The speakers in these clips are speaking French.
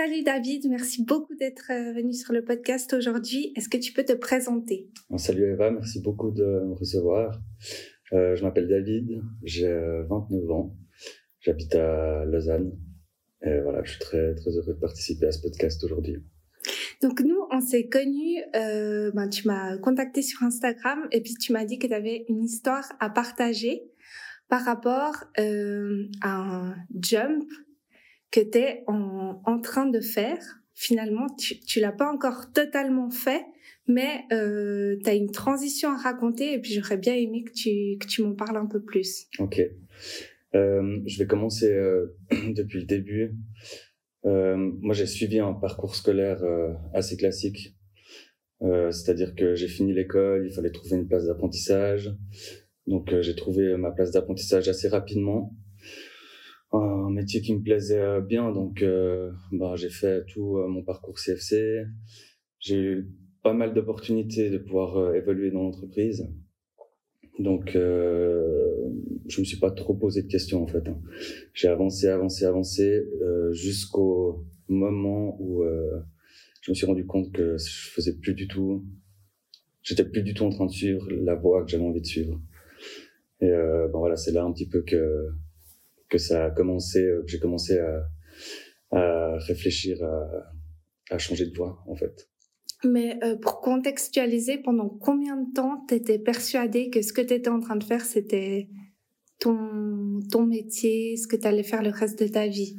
salut David, merci beaucoup d'être euh, venu sur le podcast aujourd'hui. Est-ce que tu peux te présenter? Salut Eva, merci beaucoup de me recevoir. Euh, je m'appelle David, j'ai 29 ans, j'habite à Lausanne. Et voilà, je suis très très heureux de participer à ce podcast aujourd'hui. Donc nous, on s'est connus, euh, ben, tu m'as contacté sur Instagram et puis tu m'as dit que tu avais une histoire à partager par rapport euh, à un jump que tu es en, train de faire. Finalement, tu, tu l'as pas encore totalement fait, mais euh, tu as une transition à raconter et puis j'aurais bien aimé que tu, que tu m'en parles un peu plus. Ok. Euh, je vais commencer euh, depuis le début. Euh, moi, j'ai suivi un parcours scolaire assez classique. C'est-à-dire que j'ai fini l'école, il fallait trouver une place d'apprentissage. Donc j'ai trouvé ma place d'apprentissage assez rapidement un métier qui me plaisait euh, bien. Donc, euh, bah, j'ai fait tout euh, mon parcours CFC. J'ai eu pas mal d'opportunités de pouvoir évoluer dans l'entreprise. Donc, je me suis pas trop posé de questions en fait. Hein. J'ai avancé, avancé, avancé jusqu'au moment où je me suis rendu compte que je faisais plus du tout, j'étais plus du tout en train de suivre la voie que j'avais envie de suivre. Et bon voilà, c'est là un petit peu que que ça a commencé, euh, que j'ai commencé à, à réfléchir à, à, changer de voie, en fait. Mais euh, pour contextualiser, pendant combien de temps tu étais persuadé que ce que tu étais en train de faire, c'était ton, ton métier, ce que tu allais faire le reste de ta vie?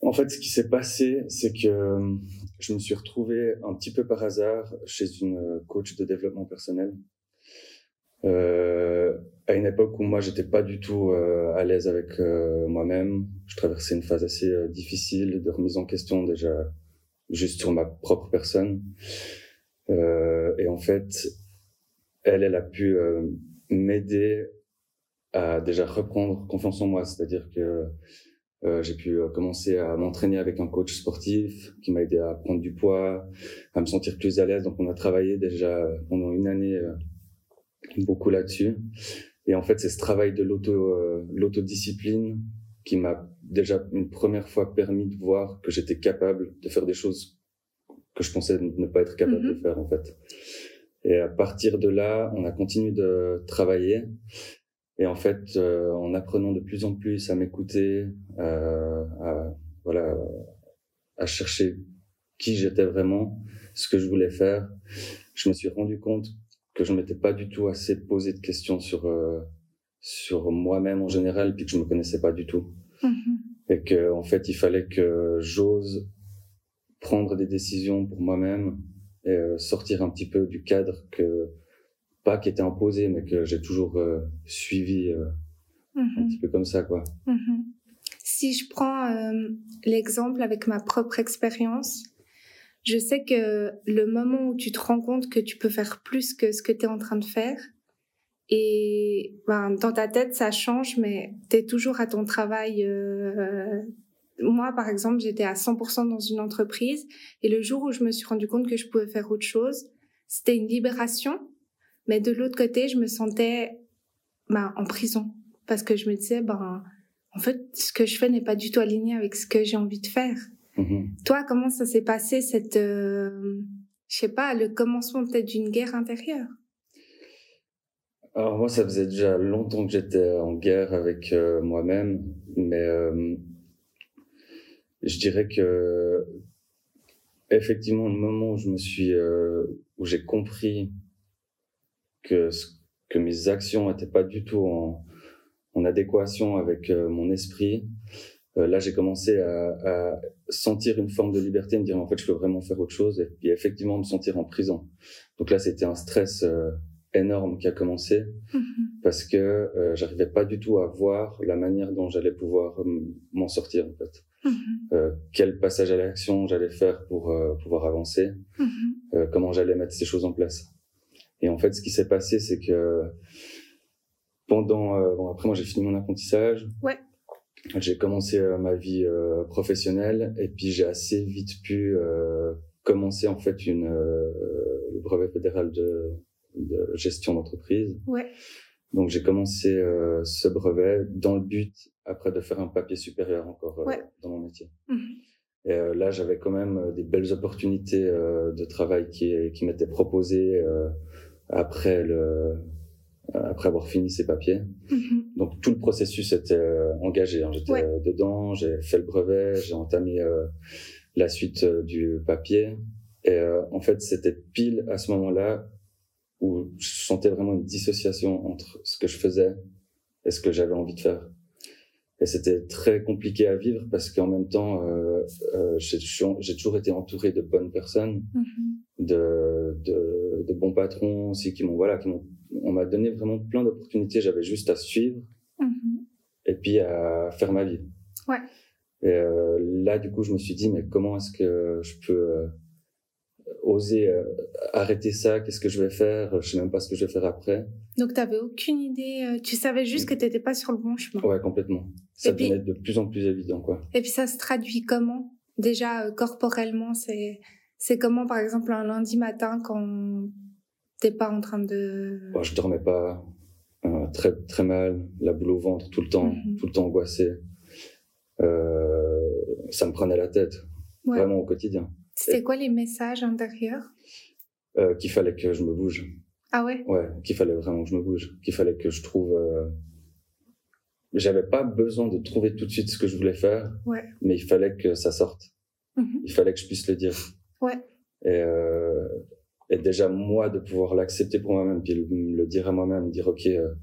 En fait, ce qui s'est passé, c'est que euh, je me suis retrouvé un petit peu par hasard chez une coach de développement personnel euh, à une époque où moi j'étais pas du tout euh, à l'aise avec euh, moi-même. Je traversais une phase assez euh, difficile de remise en question déjà juste sur ma propre personne. et en fait, elle, elle a pu m'aider à déjà reprendre confiance en moi. C'est-à-dire que j'ai pu commencer à m'entraîner avec un coach sportif qui m'a aidé à prendre du poids, à me sentir plus à l'aise. Donc on a travaillé déjà pendant une année beaucoup là-dessus. Et en fait, c'est ce travail de euh, l'autodiscipline qui m'a déjà une première fois permis de voir que j'étais capable de faire des choses que je pensais ne pas être capable de mm-hmm. faire, en fait. Et à partir de là, on a continué de travailler. Et en fait, euh, en apprenant de plus en plus à m'écouter, euh, à, voilà, à chercher qui j'étais vraiment, ce que je voulais faire, je me suis rendu compte que je m'étais pas du tout assez posé de questions sur euh, sur moi-même en général puis que je me connaissais pas du tout mm-hmm. et que en fait il fallait que j'ose prendre des décisions pour moi-même et euh, sortir un petit peu du cadre que pas qui était imposé mais que j'ai toujours euh, suivi un mm-hmm. petit peu comme ça quoi mm-hmm. si je prends l'exemple avec ma propre expérience je sais que le moment où tu te rends compte que tu peux faire plus que ce que tu es en train de faire, et ben, dans ta tête, ça change, mais tu es toujours à ton travail. Euh... Moi, par exemple, j'étais à 100% dans une entreprise, et le jour où je me suis rendu compte que je pouvais faire autre chose, c'était une libération, mais de l'autre côté, je me sentais ben, en prison, parce que je me disais, ben, en fait, ce que je fais n'est pas du tout aligné avec ce que j'ai envie de faire. Mhm. Toi, comment ça s'est passé cette, euh, je sais pas, le commencement peut-être d'une guerre intérieure? Alors moi, ça faisait déjà longtemps que j'étais en guerre avec euh, moi-même, mais euh, je dirais que effectivement, le moment où je me suis, euh, où j'ai compris que que mes actions n'étaient pas du tout en, en adéquation avec mon esprit, euh, là, j'ai commencé à, à, sentir une forme de liberté, me dire en fait, je peux vraiment faire autre chose, et puis effectivement me sentir en prison. Donc là, c'était un stress euh, énorme qui a commencé mm-hmm. parce que euh, j'arrivais pas du tout à voir la manière dont j'allais pouvoir m'en sortir en fait. Euh, quel passage à l'action j'allais faire pour pouvoir avancer, mm-hmm. comment j'allais mettre ces choses en place. Et en fait, ce qui s'est passé, c'est que pendant, bon après moi j'ai fini mon apprentissage. Ouais j'ai commencé euh, ma vie euh, professionnelle et puis j'ai assez vite pu euh, commencer en fait une le brevet fédéral de, de gestion d'entreprise. Ouais. Donc j'ai commencé ce brevet dans le but après de faire un papier supérieur encore dans mon métier. Mmh. Et euh, là, j'avais quand même des belles opportunités de travail qui, qui m'étaient proposées après le, après avoir fini ces papiers. Mhm. Donc tout le processus était engagé. Hein. J'étais dedans, j'ai fait le brevet, j'ai entamé la suite du papier. Et en fait, c'était pile à ce moment-là où je sentais vraiment une dissociation entre ce que je faisais et ce que j'avais envie de faire. Et c'était très compliqué à vivre parce qu'en même temps, euh, euh, j'ai toujours été entouré de bonnes personnes, mm-hmm. de, de, de, bons patrons aussi qui m'ont voilà, qui m'ont, on m'a donné vraiment plein d'opportunités. J'avais juste à suivre mm-hmm. et puis à faire ma vie. Ouais. Et euh, là, du coup, je me suis dit, mais comment est-ce que je peux euh, oser euh, arrêter ça, qu'est-ce que je vais faire, je sais même pas ce que je vais faire après. Donc tu n'avais aucune idée, tu savais juste que tu n'étais pas sur le bon chemin. Ouais, complètement. Ça devenait de plus en plus évident, quoi. Et puis ça se traduit comment? Déjà, corporellement, c'est c'est comment, par exemple, un lundi matin quand t'es pas en train de... Oh, je dormais pas, très très mal, la boule au ventre tout le temps, mhm. tout le temps angoissé. ça me prenait la tête, vraiment au quotidien. C'était quoi les messages intérieurs? Euh, Qu'il fallait que je me bouge. Ah ouais? Ouais, qu'il fallait vraiment que je me bouge. Qu'il fallait que je trouve. Euh... J'avais pas besoin de trouver tout de suite ce que je voulais faire. Ouais. Mais il fallait que ça sorte. Mhm. Il fallait que je puisse le dire. Ouais. Et, euh... et déjà, moi, de pouvoir l'accepter pour moi-même, puis le, dire à moi-même, dire, OK, euh,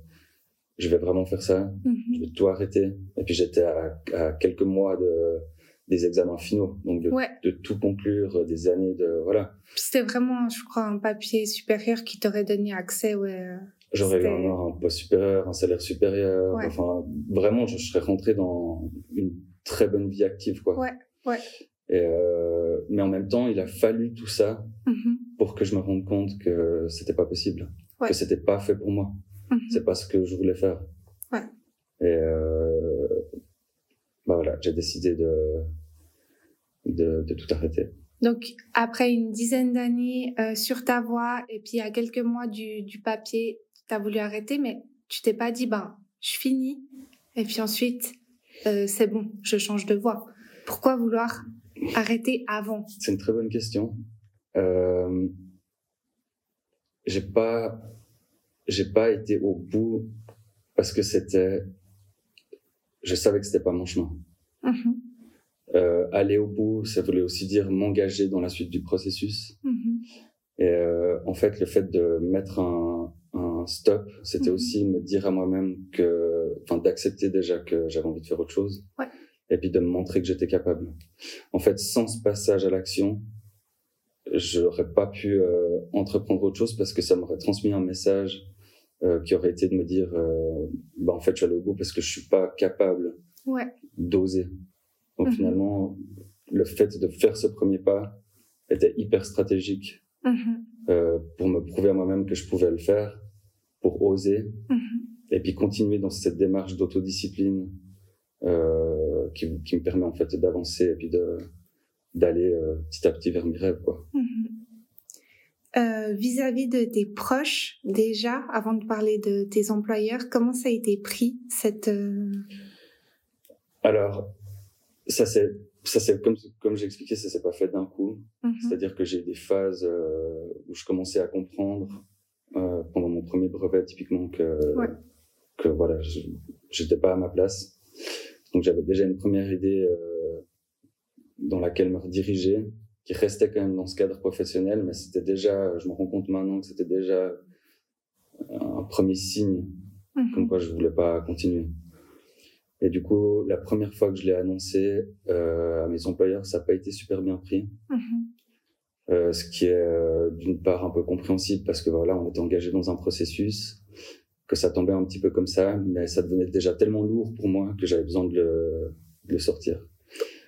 je vais vraiment faire ça, mhm. je vais tout arrêter. Et puis j'étais à, à quelques mois de des examens finaux, donc de, tout conclure, euh, des années de voilà. C'était vraiment, je crois, un papier supérieur qui t'aurait donné accès, ouais. Euh, J'aurais eu un, poste supérieur, un salaire supérieur. Enfin, vraiment, je, serais rentré dans une très bonne vie active, quoi. Ouais, ouais. Et euh, mais en même temps, il a fallu tout ça mm-hmm. pour que je me rende compte que c'était pas possible, que c'était pas fait pour moi. Mm-hmm. C'est pas ce que je voulais faire. Ouais. Et euh, bah voilà, j'ai décidé de de, de, tout arrêter. Donc, après une dizaine d'années euh, sur ta voie et puis à quelques mois du, du papier, tu as voulu arrêter, mais tu t'es pas dit, ben, je finis. Et puis ensuite, c'est bon, je change de voie. Pourquoi vouloir arrêter avant C'est une très bonne question. Euh, j'ai pas, j'ai pas été au bout parce que c'était, je savais que c'était pas mon chemin. Mm-hmm. Euh, aller au bout, ça voulait aussi dire m'engager dans la suite du processus. Mm-hmm. Et euh, en fait, le fait de mettre un, un stop, c'était mm-hmm. aussi me dire à moi-même que, enfin, d'accepter déjà que j'avais envie de faire autre chose. Ouais. Et puis de me montrer que j'étais capable. En fait, sans ce passage à l'action, j'aurais pas pu euh, entreprendre autre chose parce que ça m'aurait transmis un message euh, qui aurait été de me dire, euh, bah en fait, je suis allé au bout parce que je suis pas capable ouais. d'oser. Donc Mhm. finalement, le fait de faire ce premier pas était hyper stratégique Mhm. pour me prouver à moi-même que je pouvais le faire, pour oser, Mhm. et puis continuer dans cette démarche d'autodiscipline euh, qui, qui me permet en fait d'avancer et puis de d'aller euh, petit à petit vers mes rêves quoi. Mhm. Euh, Vis-à-vis de tes proches, déjà, avant de parler de tes employeurs, comment ça a été pris cette Alors, ça c'est ça c'est comme comme j'ai expliqué ça s'est pas fait d'un coup mhm. c'est-à-dire que j'ai des phases euh, où je commençais à comprendre euh, pendant mon premier brevet typiquement que ouais. que voilà j'étais pas à ma place donc j'avais déjà une première idée euh, dans laquelle me rediriger qui restait quand même dans ce cadre professionnel mais c'était déjà je me rends compte maintenant que c'était déjà un premier signe Mhm. comme quoi je voulais pas continuer et du coup, la première fois que je l'ai annoncé euh, à mes employeurs, ça n'a pas été super bien pris. Mhm. Euh, ce qui est euh, d'une part un peu compréhensible parce que voilà, on était engagé dans un processus, que ça tombait un petit peu comme ça, mais ça devenait déjà tellement lourd pour moi que j'avais besoin de le, de le sortir.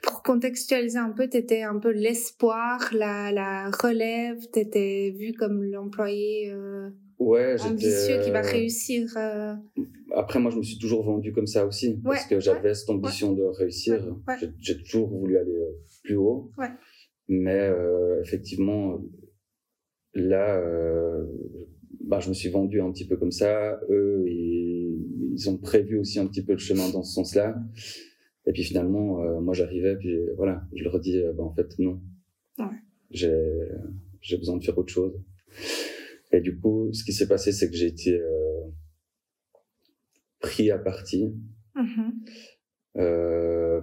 Pour contextualiser un peu, tu étais un peu l'espoir, la, la relève, tu étais vu comme l'employé euh, ouais, ambitieux qui va euh, réussir. euh, Après, moi, je me suis toujours vendu comme ça aussi, parce que j'avais cette ambition de réussir. J'ai- toujours voulu aller euh, plus haut. Mais euh, effectivement, là, bah, je me suis vendu un petit peu comme ça. Eux, ils, ils ont prévu aussi un petit peu le chemin dans ce sens-là. Et puis finalement, euh, moi j'arrivais, puis voilà, je leur dis, bah, en fait, non. Ouais. J'ai, besoin de faire autre chose. Et du coup, ce qui s'est passé, c'est que j'ai été euh, pris à partie. Mm-hmm. Euh,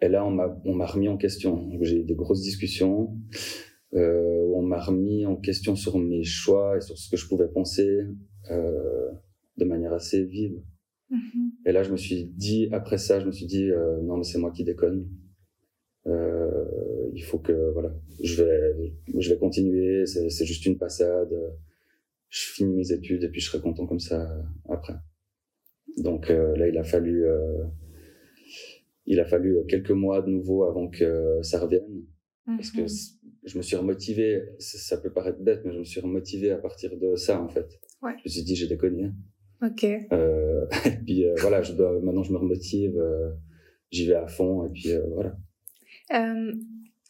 et là, on m'a, on m'a remis en question. J'ai eu des grosses discussions. Euh, où on m'a remis en question sur mes choix et sur ce que je pouvais penser euh, de manière assez vive. Mm-hmm. Et là, je me suis dit, après ça, je me suis dit, euh, non, mais c'est moi qui déconne. Il faut que, voilà, je vais, je vais continuer. C'est juste une passade. Je finis mes études et puis je serai content comme ça après. Donc là, il a fallu, il a fallu quelques mois de nouveau avant que ça revienne, parce que mm-hmm. Je me suis remotivé. Ça peut paraître bête, mais je me suis remotivé à partir de ça en fait. Ouais. Je me suis dit, j'ai déconné. Ok. Euh, et puis euh, voilà, je dois, maintenant je me remotive, euh, j'y vais à fond et puis euh, voilà.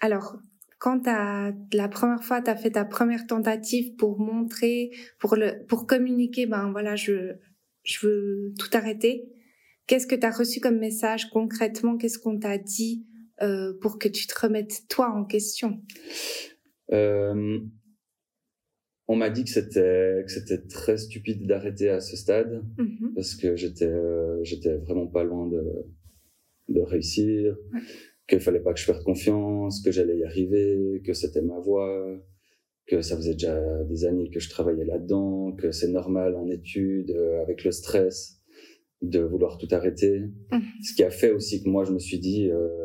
alors, quand as, la première fois, tu as fait ta première tentative pour montrer, pour, le, pour communiquer, ben voilà, je, je veux tout arrêter. Qu'est-ce que tu as reçu comme message concrètement? Qu'est-ce qu'on t'a dit? Euh, pour que tu te remettes toi en question euh, On m'a dit que c'était que c'était très stupide d'arrêter à ce stade mm-hmm. parce que j'étais euh, j'étais vraiment pas loin de de réussir, qu'il fallait pas que je perde confiance, que j'allais y arriver, que c'était ma voie que ça faisait déjà des années que je travaillais là-dedans, que c'est normal en études, euh, avec le stress, de vouloir tout arrêter. Mhm. Ce qui a fait aussi que moi, je me suis dit, euh,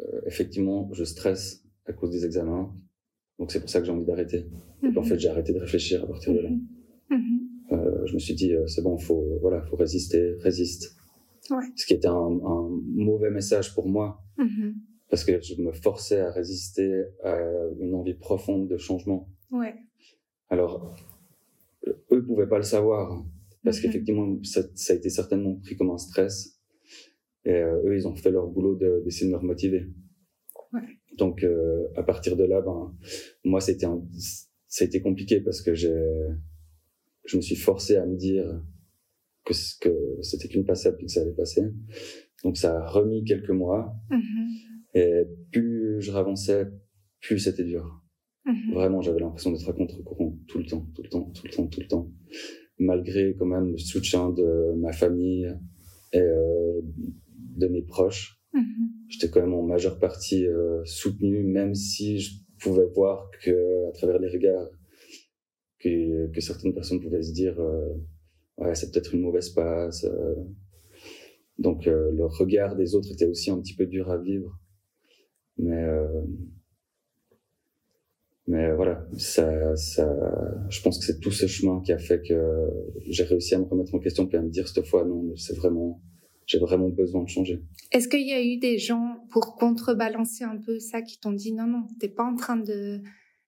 euh, effectivement, je stresse à cause des examens. Donc c'est pour ça que j'ai envie d'arrêter. En mhm. fait, j'ai arrêté de réfléchir à partir de là. Mhm. Euh, je me suis dit, euh, c'est bon, faut, voilà, faut résister, résiste. Ouais. Ce qui était un, un mauvais message pour moi parce que je me forçais à résister à une envie profonde de changement. Ouais. Alors, eux pouvaient pas le savoir parce mhm. qu'effectivement, ça, ça, a été certainement pris comme un stress. Et euh, eux, ils ont fait leur boulot d'essayer de, me remotiver. Ouais. Donc, euh, à partir de là, ben, moi, c'était ça a été compliqué parce que j'ai, je me suis forcé à me dire que, que c'était qu'une passade puis que ça allait passer. Donc, ça a remis quelques mois. Mm et plus je ravançais, plus c'était dur. Mhm. Vraiment, j'avais l'impression d'être à contre-courant tout le temps, tout le temps, tout le temps, tout le temps. Malgré quand même le soutien de ma famille et euh, de mes proches, mhm. j'étais quand même en majeure partie euh, soutenu, même si je pouvais voir que à travers les regards que, que certaines personnes pouvaient se dire euh, ouais c'est peut-être une mauvaise passe. Euh. donc euh, le regard des autres était aussi un petit peu dur à vivre. Mais, mais voilà, ça, ça, je pense que c'est tout ce chemin qui a fait que j'ai réussi à me remettre en question puis à me dire cette fois, non, c'est vraiment, j'ai vraiment besoin de changer. Est-ce qu'il y a eu des gens pour contrebalancer un peu ça qui t'ont dit non, non, t'es pas en train de,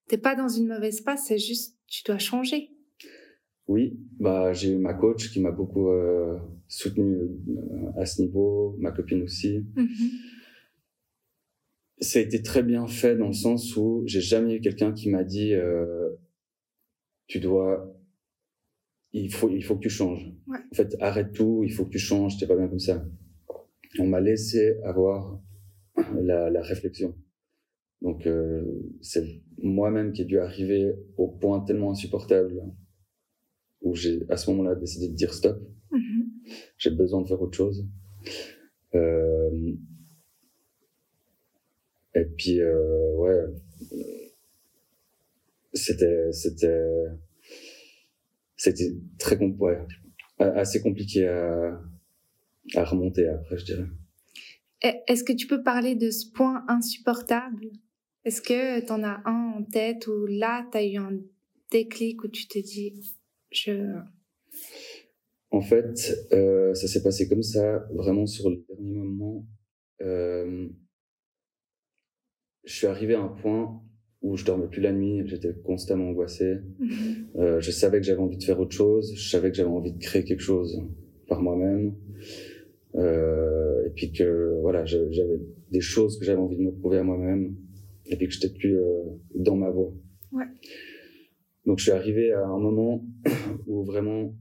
t'es pas dans une mauvaise passe, c'est juste, tu dois changer? Oui, bah j'ai eu ma coach qui m'a beaucoup euh, soutenu euh, à ce niveau, ma copine aussi. Mm-hmm ça a été très bien fait dans le sens où j'ai jamais eu quelqu'un qui m'a dit euh, tu dois il faut il faut que tu changes. En fait arrête tout il faut que tu changes t'es pas bien comme ça. On m'a laissé avoir la, la réflexion. Donc euh, c'est moi-même qui ai dû arriver au point tellement insupportable où j'ai à ce moment-là décidé de dire stop. Mm-hmm. j'ai besoin de faire autre chose. Euh, et puis, euh, ouais, c'était, c'était, c'était très ouais, assez compliqué à, à remonter après, je dirais. Est-ce que tu peux parler de ce point insupportable? Est-ce que tu en as un en tête ou là, tu as eu un déclic où tu te dis, je... En fait, euh, ça s'est passé comme ça, vraiment sur le dernier moment. Euh, je suis arrivé à un point où je dormais plus la nuit, j'étais constamment angoissé. Euh, je savais que j'avais envie de faire autre chose, je savais que j'avais envie de créer quelque chose par moi-même. Euh, et puis que voilà, j'avais des choses que j'avais envie de me prouver à moi-même, et puis que j'étais plus euh, dans ma voie. Ouais. Donc je suis arrivé à un moment où vraiment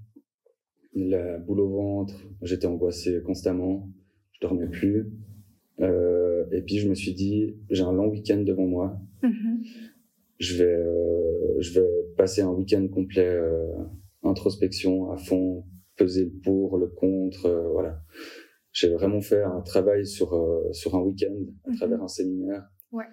la boule au ventre, j'étais angoissé constamment. Je je dormais plus. Euh, et puis je me suis dit, j'ai un long week-end devant moi. Mhm. Je vais, euh, je vais passer un week-end complet euh, introspection à fond, peser le pour, le contre, voilà. J'ai vraiment fait un travail sur sur un week-end à Mhm. travers un séminaire. Ouais.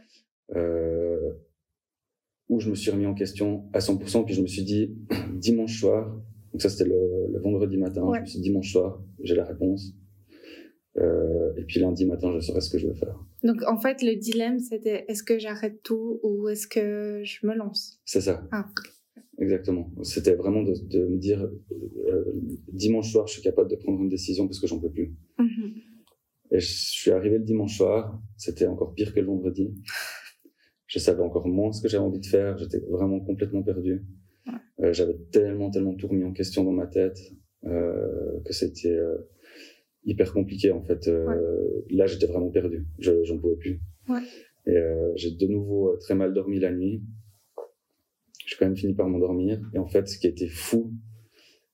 Où je me suis remis en question à 100%, puis je me suis dit, dimanche soir, donc ça c'était le, le vendredi matin, Ouais. je me suis dit, dimanche soir, j'ai la réponse. Euh, et puis lundi matin, je saurai ce que je vais faire. Donc en fait, le dilemme, c'était est-ce que j'arrête tout ou est-ce que je me lance? C'est ça. Ah. Exactement. C'était vraiment de, de me dire, euh, dimanche soir, je suis capable de prendre une décision parce que j'en peux plus. Mhm. Et je suis arrivé le dimanche soir, c'était encore pire que le vendredi. Je savais encore moins ce que j'avais envie de faire, j'étais vraiment complètement perdu. Euh, j'avais tellement, tellement tout remis en question dans ma tête que c'était hyper compliqué en fait. Euh, Là, j'étais vraiment perdu, je j'en pouvais plus. Ouais. Et euh, j'ai de nouveau euh, très mal dormi la nuit. J'ai quand même fini par m'endormir. Et en fait, ce qui était fou,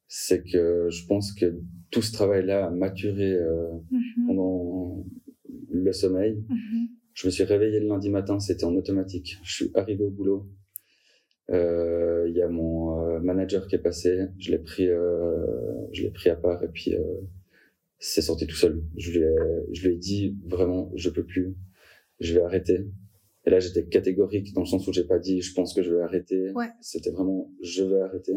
c'est que je pense que tout ce travail-là a maturé euh, Mhm. pendant le sommeil. Mhm. Je me suis réveillé le lundi matin, c'était en automatique. Je suis arrivé au boulot. Euh, Il y a mon euh, manager qui est passé. Je l'ai pris, euh, je l'ai pris à part et puis c'est sorti tout seul. Je lui ai, je lui ai dit vraiment, je peux plus, je vais arrêter. Et là, j'étais catégorique dans le sens où j'ai pas dit, je pense que je vais arrêter. Ouais. C'était vraiment, je vais arrêter.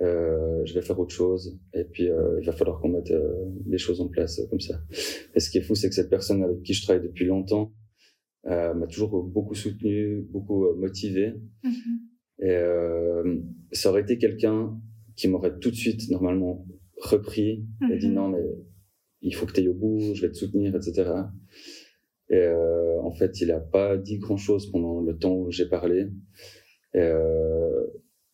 Euh, je vais faire autre chose. Et puis, euh, il va falloir qu'on mette euh, les choses en place comme ça. Et ce qui est fou, c'est que cette personne avec qui je travaille depuis longtemps m'a toujours beaucoup soutenu, beaucoup motivé. Mhm. Et ça aurait été quelqu'un qui m'aurait tout de suite, normalement, repris et dit Mhm. non, mais il faut que tu ailles au bout, je vais te soutenir, etc. Et euh, en fait, il a pas dit grand-chose pendant le temps où j'ai parlé. Et euh,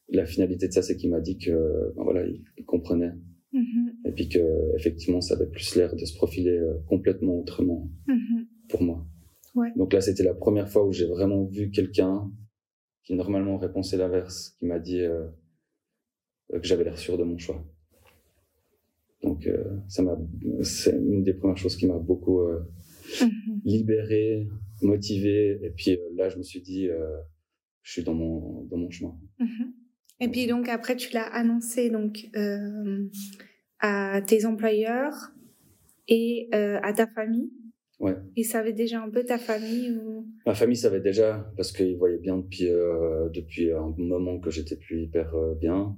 la finalité de ça, c'est qu'il m'a dit que ben voilà, il, comprenait. Mhm. Et puis que effectivement, ça avait plus l'air de se profiler euh, complètement autrement Mhm. pour moi. Ouais. Donc là, c'était la première fois où j'ai vraiment vu quelqu'un qui normalement pensé l'inverse, qui m'a dit euh, que j'avais l'air sûr de mon choix. Donc euh, ça m'a, c'est une des premières choses qui m'a beaucoup Mhm. libéré, motivé. Et puis euh, là, je me suis dit, je suis dans mon dans mon chemin. Mhm. Et puis donc après, tu l'as annoncé donc euh, à tes employeurs et euh, à ta famille. Ouais. Ils savaient déjà un peu ta famille ou? Ma famille savait déjà parce qu'ils voyaient bien depuis euh, depuis un moment que j'étais plus hyper bien.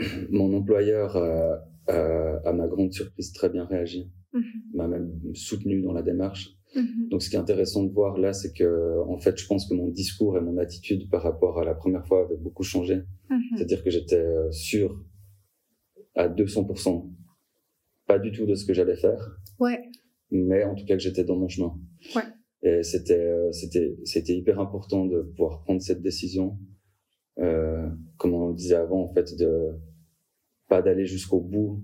Euh, mon employeur a, a, à ma grande surprise très bien réagi, Mhm. m'a même soutenu dans la démarche. Mhm. Donc ce qui est intéressant de voir là, c'est que en fait, je pense que mon discours et mon attitude par rapport à la première fois avait beaucoup changé. Mhm. C'est-à-dire que j'étais euh, sûr à 200%, pas du tout de ce que j'allais faire, Ouais. mais en tout cas que j'étais dans mon chemin. Ouais. Et c'était euh, c'était c'était hyper important de pouvoir prendre cette décision, euh, comme on le disait avant en fait, de pas d'aller jusqu'au bout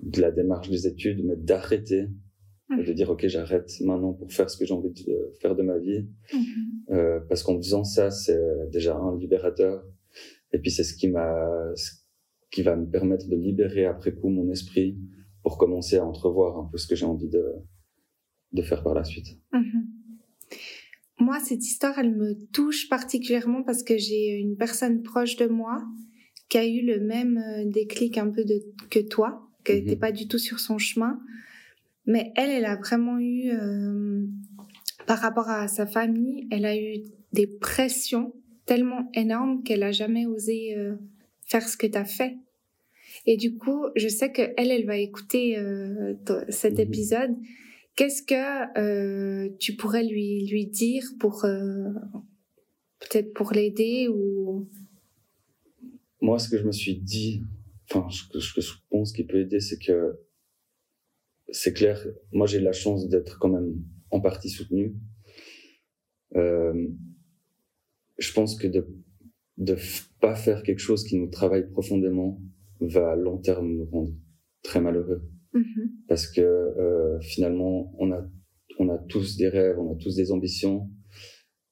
de la démarche des études, mais d'arrêter et de dire ok j'arrête maintenant pour faire ce que j'ai envie de faire de ma vie, Mhm. euh, parce qu'en faisant ça c'est déjà un libérateur, et puis c'est ce qui m'a ce qui va me permettre de libérer après coup mon esprit pour commencer à entrevoir un peu ce que j'ai envie de de faire par la suite. Mhm. Moi, cette histoire, elle me touche particulièrement parce que j'ai une personne proche de moi qui a eu le même euh, déclic un peu de, que toi, qui Mhm. n'était pas du tout sur son chemin. Mais elle, elle a vraiment eu, euh, par rapport à sa famille, elle a eu des pressions tellement énormes qu'elle a jamais osé euh, faire ce que tu as fait. Et du coup, je sais que elle, elle va écouter euh, cet Mhm. épisode. Qu'est-ce que euh, tu pourrais lui dire pour euh, peut-être pour l'aider ou? Moi, ce que je me suis dit, enfin, ce que, je pense qui peut aider, c'est que c'est clair. Moi, j'ai la chance d'être quand même en partie soutenu. Euh, je pense que de de pas faire quelque chose qui nous travaille profondément va à long terme nous rendre très malheureux Mhm. parce que euh, finalement on a on a tous des rêves, on a tous des ambitions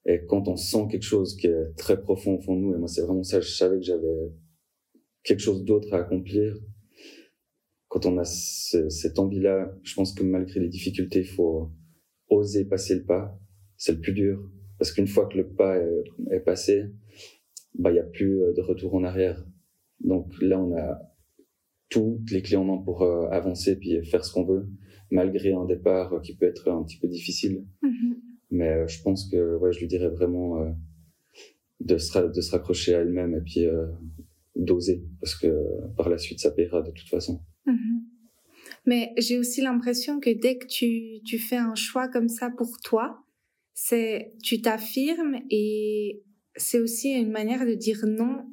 et quand on sent quelque chose qui est très profond au fond de nous et moi c'est vraiment ça je savais que j'avais quelque chose d'autre à accomplir quand on a cette envie-là, je pense que malgré les difficultés, il faut oser passer le pas. C'est le plus dur. Parce qu'une fois que le pas est, passé, bah, il n'y a plus de retour en arrière. Donc là, on a toutes les clés en main pour euh, avancer puis faire ce qu'on veut, malgré un départ qui peut être un petit peu difficile. Mm-hmm. Mais euh, je pense que ouais, je lui dirais vraiment de, se, de se raccrocher à elle-même et puis d'oser, parce que par la suite, ça paiera de toute façon. Mm-hmm. Mais j'ai aussi l'impression que dès que tu, tu fais un choix comme ça pour toi, c'est tu t'affirmes et c'est aussi une manière de dire non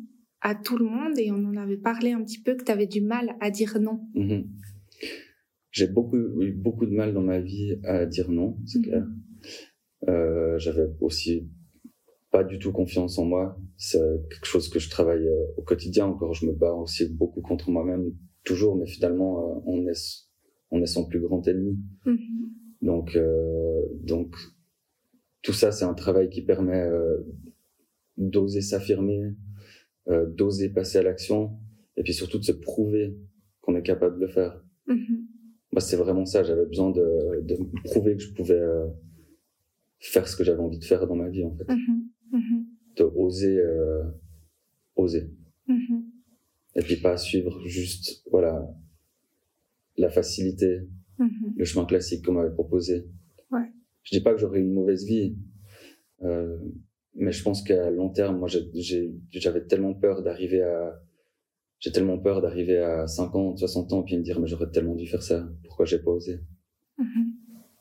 à tout le monde et on en avait parlé un petit peu que tu avais du mal à dire non. Mm-hmm. J'ai beaucoup eu beaucoup de mal dans ma vie à dire non, c'est mm-hmm. clair. Euh, j'avais aussi pas du tout confiance en moi. C'est quelque chose que je travaille euh, au quotidien. Encore, je me bats aussi beaucoup contre moi-même toujours, mais finalement, euh, on est on est son plus grand ennemi. Mm-hmm. Donc donc tout ça, c'est un travail qui permet d'oser s'affirmer, euh, d'oser passer à l'action, et puis surtout de se prouver qu'on est capable de le faire. Mm-hmm. Moi, c'est vraiment ça. J'avais besoin de, de prouver que je pouvais euh, faire ce que j'avais envie de faire dans ma vie, en fait. Mm-hmm. Mm-hmm. De oser, euh, oser. Et puis pas suivre juste, voilà, la facilité, le chemin classique qu'on m'avait proposé. Ouais. Je dis pas que j'aurais une mauvaise vie, euh, mais je pense qu'à long terme, moi, j'avais tellement peur d'arriver à, j'ai tellement peur d'arriver à 50, 60 ans, puis me dire, mais j'aurais tellement dû faire ça. Pourquoi j'ai pas osé? Mm-hmm.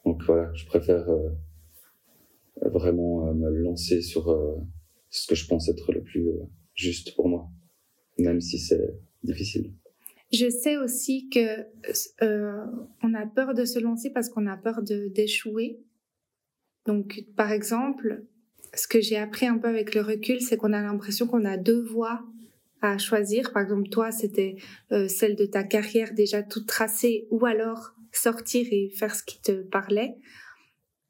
Donc voilà, je préfère euh, vraiment euh, me lancer sur euh, ce que je pense être le plus juste pour moi, même si c'est difficile. Je sais aussi que on a peur de se lancer parce qu'on a peur d'échouer. Donc, par exemple, ce que j'ai appris un peu avec le recul, c'est qu'on a l'impression qu'on a deux voies à choisir. Par exemple, toi, c'était euh, celle de ta carrière déjà toute tracée, ou alors sortir et faire ce qui te parlait.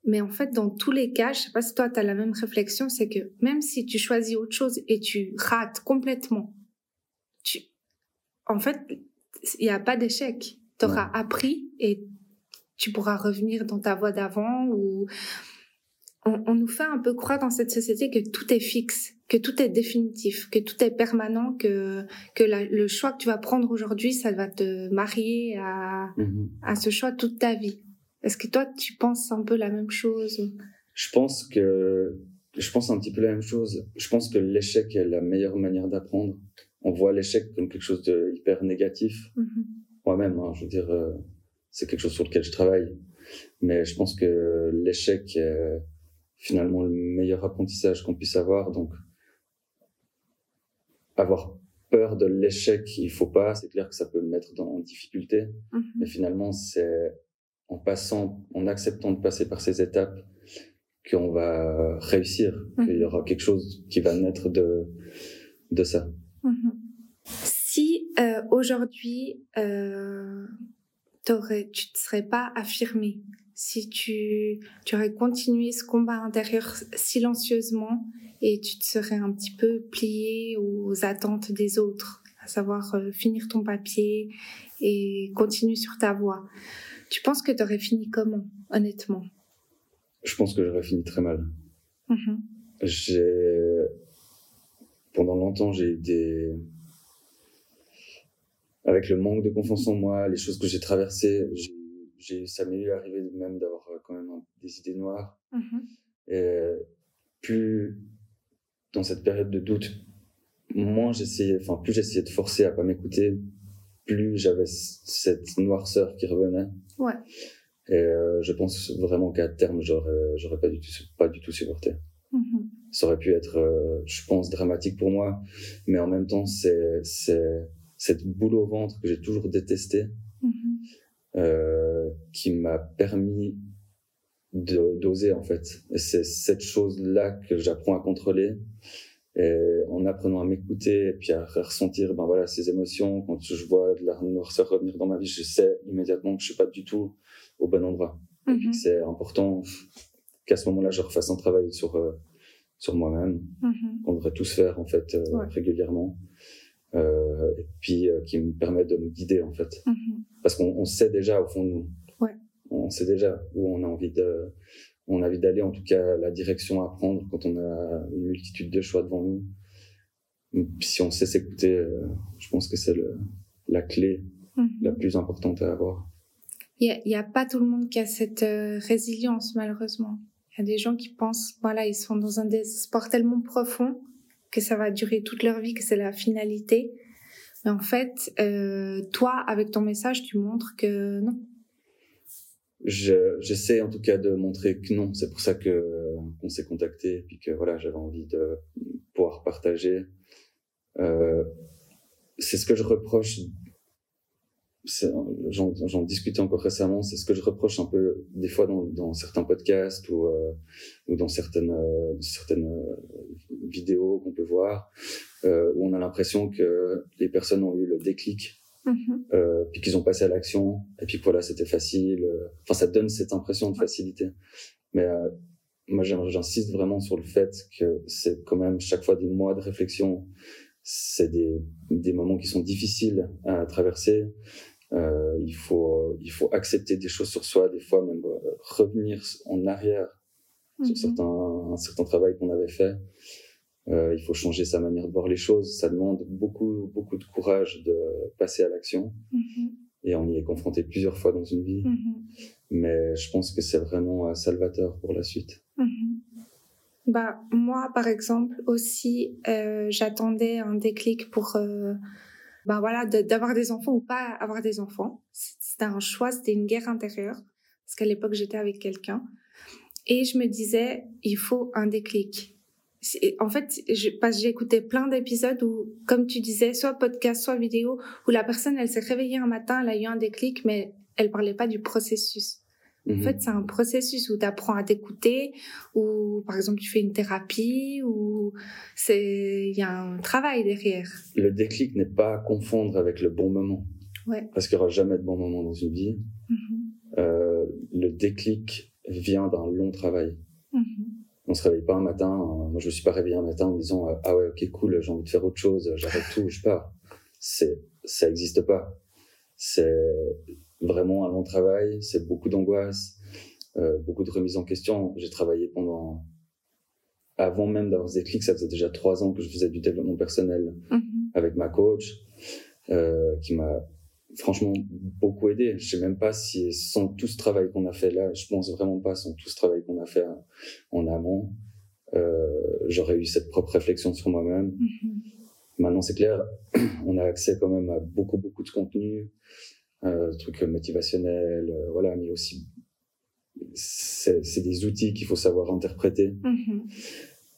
Mais en fait, dans tous les cas, je sais pas si toi, tu as la même réflexion, c'est que même si tu choisis autre chose et tu rates complètement, tu... en fait, il n'y a pas d'échec. Tu auras appris et tu pourras revenir dans ta voie d'avant ou on, nous fait un peu croire dans cette société que tout est fixe, que tout est définitif, que tout est permanent, que que le choix que tu vas prendre aujourd'hui, ça va te marier à mhm. à ce choix toute ta vie. Est-ce que toi, tu penses un peu la même chose? Je pense que je pense un petit peu la même chose. Je pense que l'échec est la meilleure manière d'apprendre. On voit l'échec comme quelque chose de hyper négatif. Mhm. Moi-même, hein, je veux dire, euh, c'est quelque chose sur lequel je travaille. Mais je pense que l'échec finalement le meilleur apprentissage qu'on puisse avoir. Donc, avoir peur de l'échec, il faut pas. C'est clair que ça peut me mettre dans difficulté, mhm. mais finalement, c'est en passant, en acceptant de passer par ces étapes, qu'on va réussir, mhm. qu'il y aura quelque chose qui va naître de de ça. Mhm. Si euh, aujourd'hui euh, tu ne serais pas affirmé, si tu, tu aurais continué ce combat intérieur silencieusement et tu te serais un petit peu plié aux attentes des autres, à savoir euh, finir ton papier et continuer sur ta voie. Tu penses que tu aurais fini comment, honnêtement? Je pense que j'aurais fini très mal. Mm-hmm. J'ai pendant longtemps j'ai eu des avec le manque de confiance en moi, les choses que j'ai traversées, j'ai ça m'est arrivé même d'avoir euh, quand même des idées noires. Mm-hmm. Et plus dans cette période de doute, moins j'essayais, enfin plus j'essayais de forcer à pas m'écouter, plus j'avais cette noirceur qui revenait. Ouais. Et euh, je pense vraiment qu'à terme, j'aurais, j'aurais pas du tout, pas du tout supporté. Mm-hmm. Ça aurait pu être, euh, je pense, dramatique pour moi, mais en même temps, c'est, c'est cette boule au ventre que j'ai toujours détestée. Mm-hmm. Euh, qui m'a permis d'oser en fait. C'est cette chose-là que j'apprends à contrôler. Et en apprenant à m'écouter et puis à ressentir ben voilà ces émotions quand je vois de la noirceur revenir dans ma vie je sais immédiatement que je suis pas du tout au bon endroit mm-hmm. c'est important qu'à ce moment-là je refasse un travail sur euh, sur moi-même mm-hmm. qu'on devrait tous faire en fait euh, régulièrement et puis qui me permet de me guider en fait. Mhm. Parce qu'on sait déjà au fond de nous. Ouais. On sait déjà où on a envie de, on a envie d'aller, en tout cas la direction à prendre quand on a une multitude de choix devant nous. Si on sait s'écouter, je pense que c'est la clé Mhm. la plus importante à avoir. Il n'y a, a, pas tout le monde qui a cette euh, résilience, malheureusement. Il y a des gens qui pensent, voilà, ils sont dans un désespoir tellement profond que ça va durer toute leur vie, que c'est la finalité. Mais en fait, euh, toi, avec ton message, tu montres que non. J'essaie en tout cas de montrer que non. C'est pour ça que qu'on s'est contacté, puis que voilà, j'avais envie de pouvoir partager. Euh, c'est ce que je reproche j'en discutais encore récemment, c'est ce que je reproche un peu des fois dans, dans certains podcasts ou, euh, ou dans certaines, euh, certaines euh, vidéos qu'on peut voir, euh, où on a l'impression que les personnes ont eu le déclic, mm-hmm. puis qu'ils ont passé à l'action, et puis que voilà, c'était facile. Enfin, ça donne cette impression de facilité. Mais moi, j'insiste vraiment sur le fait que c'est quand même chaque fois des mois de réflexion, c'est des, des moments qui sont difficiles à traverser. Euh, il faut il faut accepter des choses sur soi, des fois même euh, revenir en arrière sur Mhm. certains un certain travail qu'on avait fait. Euh, il faut changer sa manière de voir les choses. Ça demande beaucoup beaucoup de courage de passer à l'action Mhm. et on y est confronté plusieurs fois dans une vie. Mhm. Mais je pense que c'est vraiment euh, salvateur pour la suite. Bah moi par exemple aussi euh, j'attendais un déclic pour euh, bah voilà d'avoir des enfants ou pas avoir des enfants. C'était un choix, c'était une guerre intérieure parce qu'à l'époque j'étais avec quelqu'un et je me disais il faut un déclic. En fait, je, parce que écouté plein d'épisodes où, comme tu disais, soit podcast, soit vidéo, où la personne, elle s'est réveillée un matin, elle a eu un déclic, mais elle parlait pas du processus. En Mhm. fait, c'est un processus où tu apprends à t'écouter, ou par exemple tu fais une thérapie, c'est il y a un travail derrière. Le déclic n'est pas à confondre avec le bon moment. Ouais. Parce qu'il n'y aura jamais de bon moment dans une vie. Mhm. Euh, le déclic vient d'un long travail. Mhm. On se réveille pas un matin. euh, moi, je me suis pas réveillé un matin en me disant euh, ah ouais ok cool, j'ai envie de faire autre chose, j'arrête tout, je pars. C'est ça existe pas. C'est vraiment un long travail. C'est beaucoup d'angoisse, euh, beaucoup de remise en question. J'ai travaillé pendant avant même d'avoir déclic, ça faisait déjà trois ans que je faisais du développement personnel Mhm. avec ma coach, euh, qui m'a franchement beaucoup aidé. Je sais même pas si sans tout ce travail qu'on a fait là, je pense vraiment pas sans tout ce travail qu'on a fait en amont, euh, j'aurais eu cette propre réflexion sur moi-même. Mhm. Maintenant, c'est clair, on a accès quand même à beaucoup, beaucoup de contenu, euh, trucs motivationnels, euh, voilà, mais aussi, c'est des outils qu'il faut savoir interpréter. Mhm.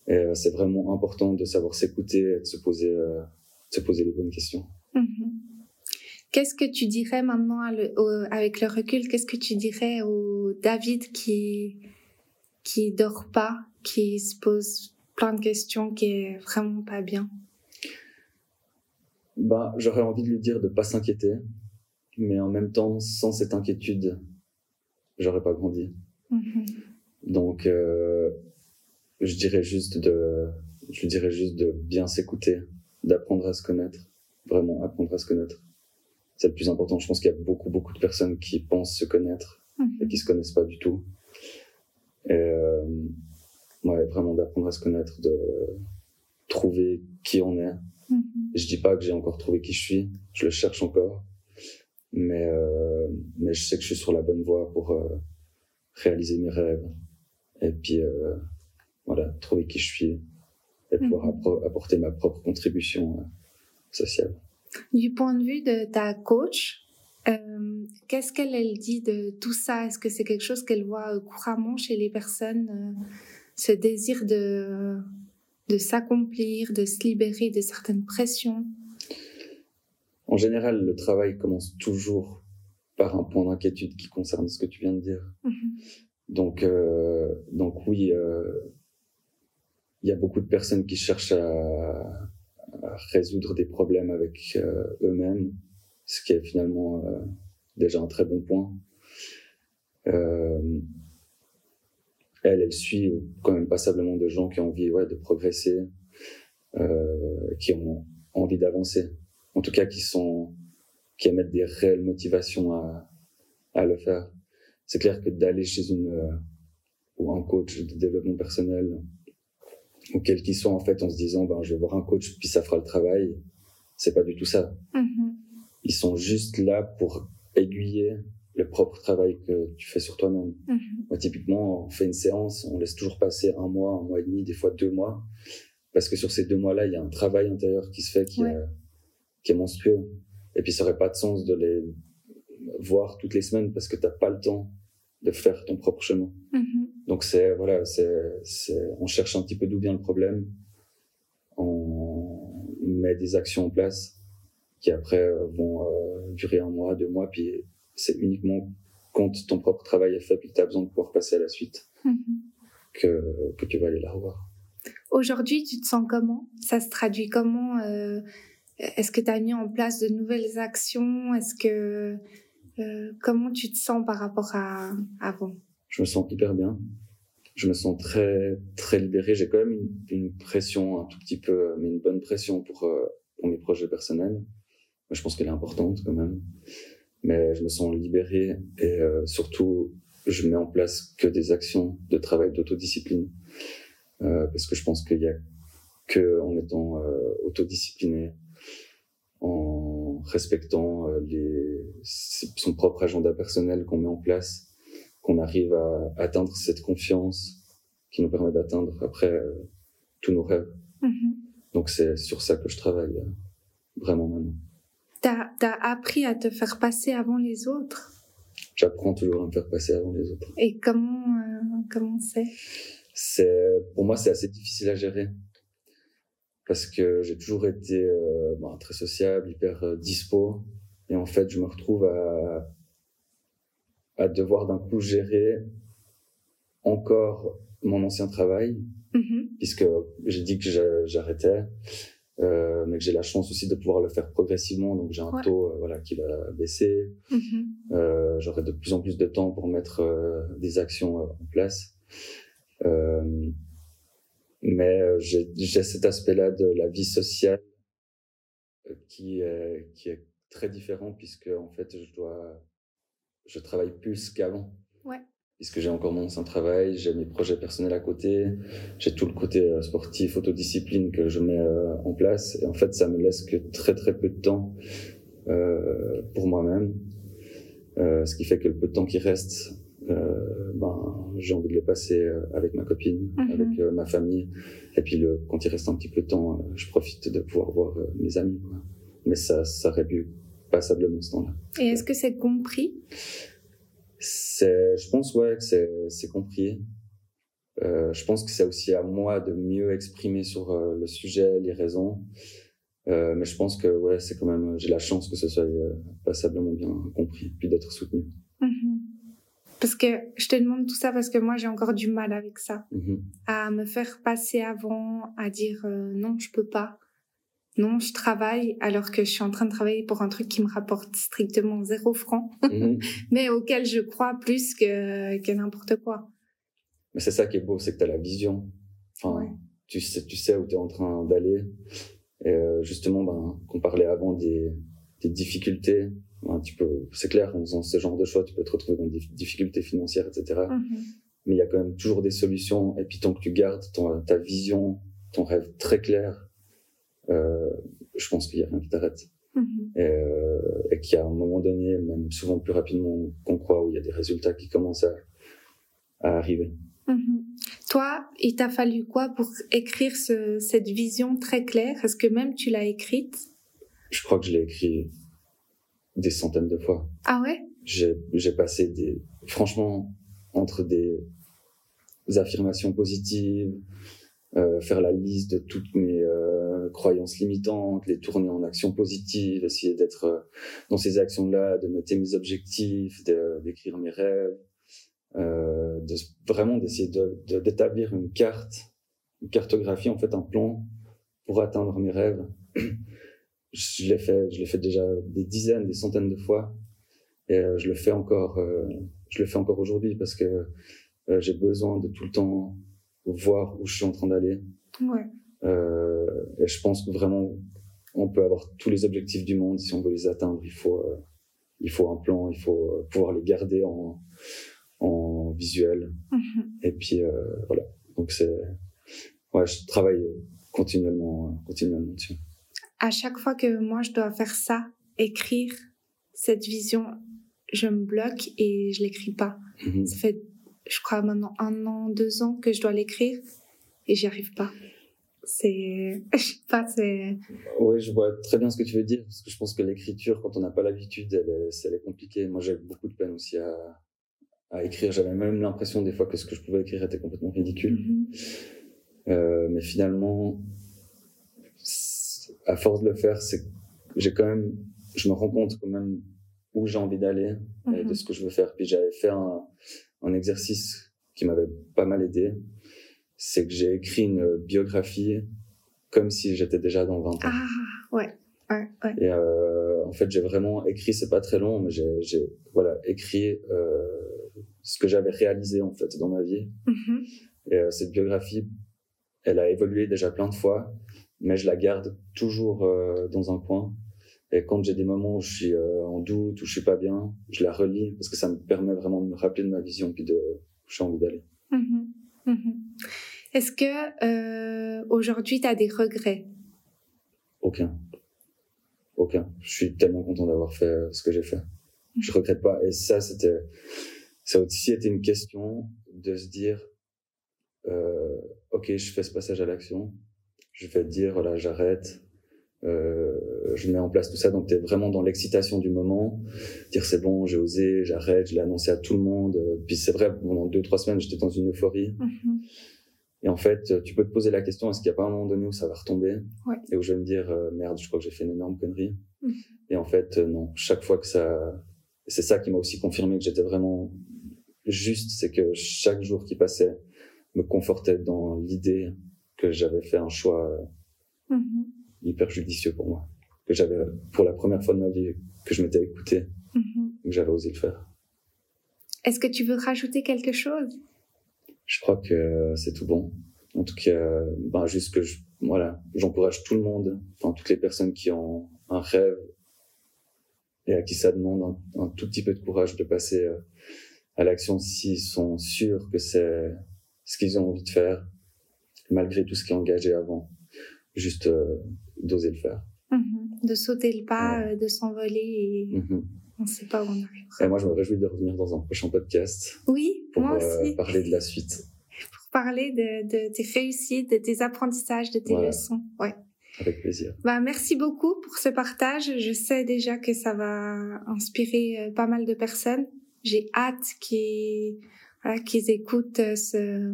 Et euh, c'est vraiment important de savoir s'écouter et de se poser, euh, de se poser les bonnes questions. Mhm. Qu'est-ce que tu dirais maintenant à le- au- avec le recul Qu'est-ce que tu dirais au David qui qui dort pas, qui se pose plein de questions, qui est vraiment pas bien? Ben, j'aurais envie de lui dire de pas s'inquiéter, mais en même temps, sans cette inquiétude, j'aurais pas grandi. Mhm. Donc, euh, je dirais juste de, je dirais juste de bien s'écouter, d'apprendre à se connaître, vraiment apprendre à se connaître. C'est le plus important. Je pense qu'il y a beaucoup, beaucoup de personnes qui pensent se connaître et Mhm. qui se connaissent pas du tout. Et euh, ouais, vraiment d'apprendre à se connaître, de trouver qui on est. Mhm. Je dis pas que j'ai encore trouvé qui je suis, je le cherche encore, mais euh, mais je sais que je suis sur la bonne voie pour euh, réaliser mes rêves et puis euh, voilà trouver qui je suis et pouvoir Mhm. apporter ma propre contribution sociale. Du point de vue de ta coach, euh, qu'est-ce qu'elle elle dit de tout ça? Est-ce que c'est quelque chose qu'elle voit couramment chez les personnes, euh, ce désir de de s'accomplir, de se libérer de certaines pressions? En général, le travail commence toujours par un point d'inquiétude qui concerne ce que tu viens de dire. Mhm. Donc, euh, donc oui, euh, il y a beaucoup de personnes qui cherchent à, à résoudre des problèmes avec euh, eux-mêmes, ce qui est finalement déjà un très bon point. Elle, elle suit quand même passablement de gens qui ont envie ouais, de progresser, qui ont envie d'avancer. En tout cas qui sont qui émettent des réelles motivations à, à le faire. C'est clair que d'aller chez une euh, ou un coach de développement personnel ou quel qu'il soit en fait en se disant ben je vais voir un coach puis ça fera le travail, c'est pas du tout ça. Mhm. Ils sont juste là pour aiguiller le propre travail que tu fais sur toi-même. Mhm. Moi, typiquement, on fait une séance, on laisse toujours passer un mois, un mois et demi, des fois deux mois, parce que sur ces deux mois-là, il y a un travail intérieur qui se fait qui, Ouais. est, qui est monstrueux. Et puis, ça aurait pas de sens de les voir toutes les semaines parce que t'as pas le temps de faire ton propre chemin. Mhm. Donc c'est voilà, c'est on cherche un petit peu d'où vient le problème, on met des actions en place qui après vont euh, durer un mois, deux mois, puis c'est uniquement quand ton propre travail est fait puis que tu as besoin de pouvoir passer à la suite Mhm. que que tu vas aller la revoir. Aujourd'hui, tu te sens comment? Ça se traduit comment euh, Est-ce que tu as mis en place de nouvelles actions? Est-ce que euh, comment tu te sens par rapport à avant Je me sens hyper bien. Je me sens très très libéré. J'ai quand même une, pression un tout petit peu, mais une bonne pression pour euh, pour mes projets personnels. Je pense qu'elle est importante quand même. Mais je me sens libéré et euh, surtout je mets en place que des actions de travail d'autodiscipline parce que je pense qu'il y a que en étant autodiscipliné, en respectant euh, les, son propre agenda personnel qu'on met en place, qu'on arrive à atteindre cette confiance qui nous permet d'atteindre après euh, tous nos rêves. Mhm. Donc c'est sur ça que je travaille euh, vraiment maintenant. T'as as appris à te faire passer avant les autres? J'apprends toujours à me faire passer avant les autres. Et comment euh, comment c'est? C'est pour moi c'est assez difficile à gérer parce que j'ai toujours été euh, ben, très sociable, hyper euh, dispo et en fait je me retrouve à à devoir d'un coup gérer encore mon ancien travail Mhm. puisque j'ai dit que j'a- j'arrêtais, euh, mais que j'ai la chance aussi de pouvoir le faire progressivement. Donc j'ai un Ouais. taux euh, voilà qui va baisser. Mhm. Euh, J'aurai de plus en plus de temps pour mettre des actions en place. Mais euh, j'ai cet aspect-là de la vie sociale euh, qui est qui est très différent puisque en fait je dois je travaille plus qu'avant Ouais. puisque j'ai encore mon ancien travail, j'ai mes projets personnels à côté, j'ai tout le côté euh, sportif, autodiscipline que je mets en place. Et en fait, ça me laisse que très très peu de temps euh, pour moi-même. Euh, ce qui fait que le peu de temps qui reste, euh, ben, j'ai envie de le passer euh, avec ma copine, Mhm. avec euh, ma famille. Et puis le, quand il reste un petit peu de temps, euh, je profite de pouvoir voir mes amis. Quoi. Mais ça, ça réduit passablement ce temps-là. Et est-ce que c'est compris? Je pense ouais que c'est compris. Je pense que c'est aussi à moi de mieux exprimer sur le sujet, les raisons. Mais je pense que ouais, c'est quand même j'ai la chance que ce soit passablement bien compris, puis d'être soutenu. Parce que je te demande tout ça parce que moi j'ai encore du mal avec ça, Mhm. à me faire passer avant, à dire euh, non je peux pas, non je travaille alors que je suis en train de travailler pour un truc qui me rapporte strictement zéro franc, Mhm. mais auquel je crois plus que que n'importe quoi. Mais c'est ça qui est beau, c'est que tu as la vision. Enfin, Ouais. tu sais, tu sais où tu es en train d'aller. Et euh, justement, ben, qu'on parlait avant des, des difficultés, c'est clair, en faisant ce genre de choix, tu peux te retrouver dans des difficultés financières, etc. Mhm. Mais il y a quand même toujours des solutions. Et puis tant que tu gardes ton, ta vision, ton rêve très clair, euh, je pense qu'il y a rien qui t'arrête. Mhm. Et, euh, et qu'il y a un moment donné, même souvent plus rapidement qu'on croit, où il y a des résultats qui commencent à, à arriver. Mhm. Toi, il t'a fallu quoi pour écrire ce, cette vision très claire? Est-ce que même tu l'as écrite? Je crois que je l'ai écrit des centaines de fois. Ah ouais? J'ai passé des, franchement, entre des affirmations positives, euh, faire la liste de toutes mes euh, croyances limitantes, les tourner en actions positives, essayer d'être euh, dans ces actions-là, de noter mes objectifs, d'écrire mes rêves, euh, de vraiment d'essayer de- de- d'établir une carte, une cartographie, en fait, un plan pour atteindre mes rêves. Je l'ai fait, je l'ai fait déjà des dizaines, des centaines de fois, et euh, je le fais encore, euh, je le fais encore aujourd'hui parce que euh, j'ai besoin de tout le temps voir où je suis en train d'aller. Ouais. Et je pense vraiment on peut avoir tous les objectifs du monde. Si on veut les atteindre, il faut, il faut un plan, il faut pouvoir les garder en, en visuel. Mhm. Et puis, voilà. Donc, c'est, ouais, je travaille continuellement, continuellement dessus. À chaque fois que moi, je dois faire ça, écrire cette vision, je me bloque et je l'écris pas. Mhm. Ça fait, je crois, maintenant un an, deux ans que je dois l'écrire et j'y arrive pas. C'est, je sais pas, c'est, Oui, je vois très bien ce que tu veux dire, parce que je pense que l'écriture, quand on n'a pas l'habitude, elle est, elle est compliquée. Moi, j'ai beaucoup de peine aussi à, à écrire. J'avais même l'impression des fois que ce que je pouvais écrire était complètement ridicule. Mhm. Euh, mais finalement, à force de le faire, c'est que j'ai quand même, je me rends compte quand même où j'ai envie d'aller et de Mhm. ce que je veux faire. Puis j'avais fait un, un exercice qui m'avait pas mal aidé. C'est que j'ai écrit une biographie comme si j'étais déjà dans 20 ans. ah, ouais, ouais, ouais. Et euh, en fait, j'ai vraiment écrit, c'est pas très long, mais j'ai, voilà, écrit euh, ce que j'avais réalisé en fait dans ma vie. Mhm. Et euh, cette biographie, elle a évolué déjà plein de fois, mais je la garde toujours euh, dans un coin. Et quand j'ai des moments où je suis euh, en doute, où je suis pas bien, je la relis parce que ça me permet vraiment de me rappeler de ma vision puis de où j'ai envie d'aller. Mhm. Mhm. Est-ce que euh, aujourd'hui tu as des regrets? Aucun. Aucun. Je suis tellement content d'avoir fait ce que j'ai fait. Je regrette pas. Et ça, c'était, ça a aussi été une question de se dire, ok, je fais ce passage à l'action. Je vais te dire, voilà, j'arrête. Euh, je mets en place tout ça. Donc, tu es vraiment dans l'excitation du moment. Dire, c'est bon, j'ai osé, j'arrête, je l'ai annoncé à tout le monde. Puis c'est vrai, pendant deux, trois semaines, j'étais dans une euphorie. Mhm. Et en fait, tu peux te poser la question, est-ce qu'il n'y a pas un moment donné où ça va retomber? Ouais. Et où je vais me dire, euh, merde, je crois que j'ai fait une énorme connerie. Mhm. Et en fait, euh, non. Chaque fois que ça... C'est ça qui m'a aussi confirmé que j'étais vraiment juste, c'est que chaque jour qui passait me confortait dans l'idée que j'avais fait un choix euh, Mhm. hyper judicieux pour moi. Que j'avais, pour la première fois de ma vie, que je m'étais écouté, Mhm. que j'avais osé le faire. Est-ce que tu veux rajouter quelque chose? Je crois que c'est tout bon. En tout cas, ben, juste que je, voilà, j'encourage tout le monde, enfin, toutes les personnes qui ont un rêve et à qui ça demande un, un tout petit peu de courage de passer euh, à l'action s'ils sont sûrs que c'est ce qu'ils ont envie de faire, malgré tout ce qui est engagé avant. Juste euh, d'oser le faire. Mhm. De sauter le pas, euh, de s'envoler et Mhm. on ne sait pas où on arrive. Et moi, je me réjouis de revenir dans un prochain podcast Oui, pour moi euh, aussi. parler de la suite Pour parler de, de tes réussites, de tes apprentissages, de tes Voilà. leçons. Ouais. avec plaisir. Bah, merci beaucoup pour ce partage. Je sais déjà que ça va inspirer euh, pas mal de personnes. J'ai hâte qu'ils voilà, qu'ils écoutent euh, ce,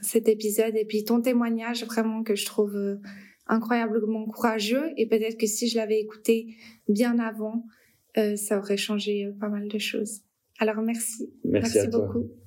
cet épisode et puis ton témoignage vraiment que je trouve euh, incroyablement courageux et peut-être que si je l'avais écouté bien avant, euh, ça aurait changé pas mal de choses. Alors merci, Merci, merci à toi. beaucoup.